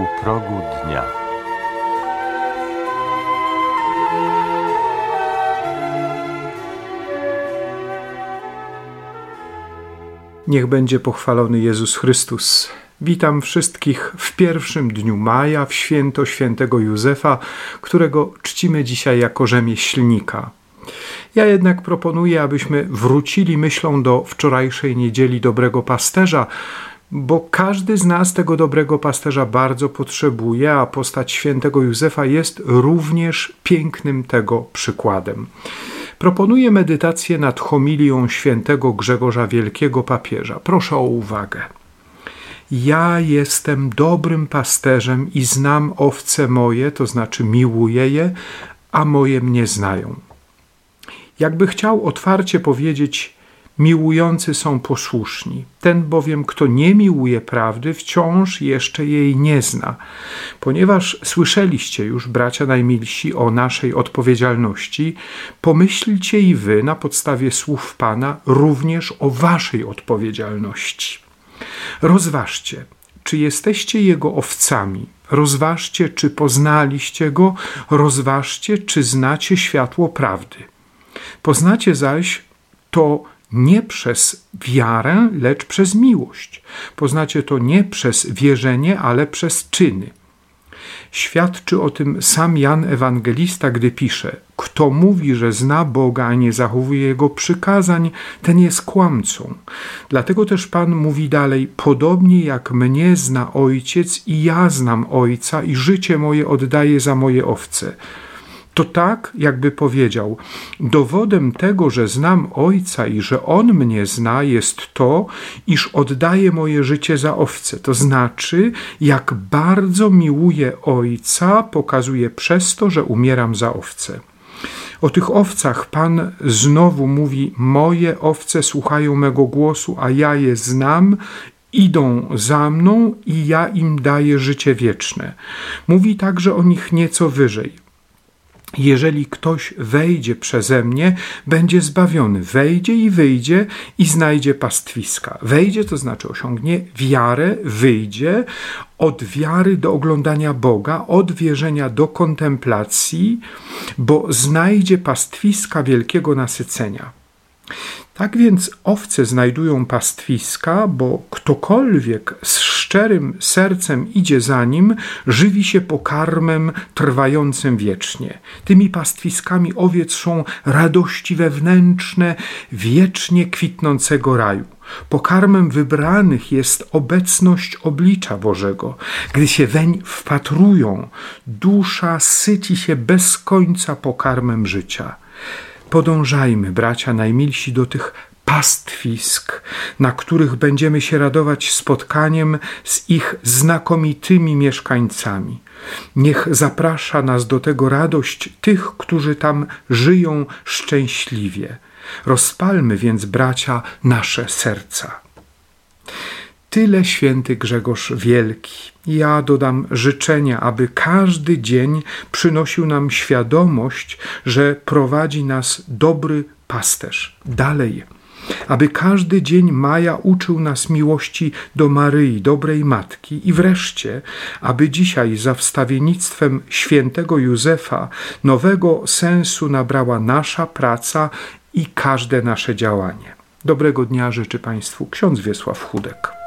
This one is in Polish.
U progu dnia. Niech będzie pochwalony Jezus Chrystus. Witam wszystkich w pierwszym dniu maja, w święto świętego Józefa, którego czcimy dzisiaj jako rzemieślnika. Ja jednak proponuję, abyśmy wrócili myślą do wczorajszej niedzieli dobrego pasterza, bo każdy z nas tego dobrego pasterza bardzo potrzebuje, a postać świętego Józefa jest również pięknym tego przykładem. Proponuję medytację nad homilią świętego Grzegorza Wielkiego papieża. Proszę o uwagę. Ja jestem dobrym pasterzem i znam owce moje, to znaczy miłuję je, a moje mnie znają. Jakby chciał otwarcie powiedzieć, miłujący są posłuszni. Ten bowiem, kto nie miłuje prawdy, wciąż jeszcze jej nie zna. Ponieważ słyszeliście już, bracia najmilsi, o naszej odpowiedzialności, pomyślcie i wy na podstawie słów Pana również o waszej odpowiedzialności. Rozważcie, czy jesteście Jego owcami. Rozważcie, czy poznaliście Go. Rozważcie, czy znacie światło prawdy. Poznacie zaś to nie przez wiarę, lecz przez miłość. Poznacie to nie przez wierzenie, ale przez czyny. Świadczy o tym sam Jan Ewangelista, gdy pisze: Kto mówi, że zna Boga, a nie zachowuje Jego przykazań, ten jest kłamcą. Dlatego też Pan mówi dalej: Podobnie jak mnie zna Ojciec, i ja znam Ojca, i życie moje oddaję za moje owce. To tak, jakby powiedział: Dowodem tego, że znam Ojca i że On mnie zna, jest to, iż oddaję moje życie za owce. To znaczy, jak bardzo miłuję Ojca, pokazuję przez to, że umieram za owce. O tych owcach Pan znowu mówi: Moje owce słuchają mego głosu, a ja je znam idą za mną i ja im daję życie wieczne. Mówi także o nich nieco wyżej. Jeżeli ktoś wejdzie przeze mnie, będzie zbawiony. Wejdzie i wyjdzie i znajdzie pastwiska. Wejdzie to znaczy osiągnie wiarę, wyjdzie od wiary do oglądania Boga, od wierzenia do kontemplacji, bo znajdzie pastwiska wielkiego nasycenia. Tak więc owce znajdują pastwiska, bo ktokolwiek z szczerym sercem idzie za nim, żywi się pokarmem trwającym wiecznie. Tymi pastwiskami owiec są radości wewnętrzne, wiecznie kwitnącego raju. Pokarmem wybranych jest obecność oblicza Bożego. Gdy się weń wpatrują, dusza syci się bez końca pokarmem życia. Podążajmy, bracia najmilsi, do tych pastwisk, na których będziemy się radować spotkaniem z ich znakomitymi mieszkańcami. Niech zaprasza nas do tego radość tych, którzy tam żyją szczęśliwie. Rozpalmy więc, bracia, nasze serca. Tyle święty Grzegorz Wielki. Ja dodam życzenia, aby każdy dzień przynosił nam świadomość, że prowadzi nas dobry pasterz. Dalej. Aby każdy dzień maja uczył nas miłości do Maryi, dobrej Matki i wreszcie, aby dzisiaj za wstawiennictwem świętego Józefa nowego sensu nabrała nasza praca i każde nasze działanie. Dobrego dnia życzy Państwu ksiądz Wiesław Chudek.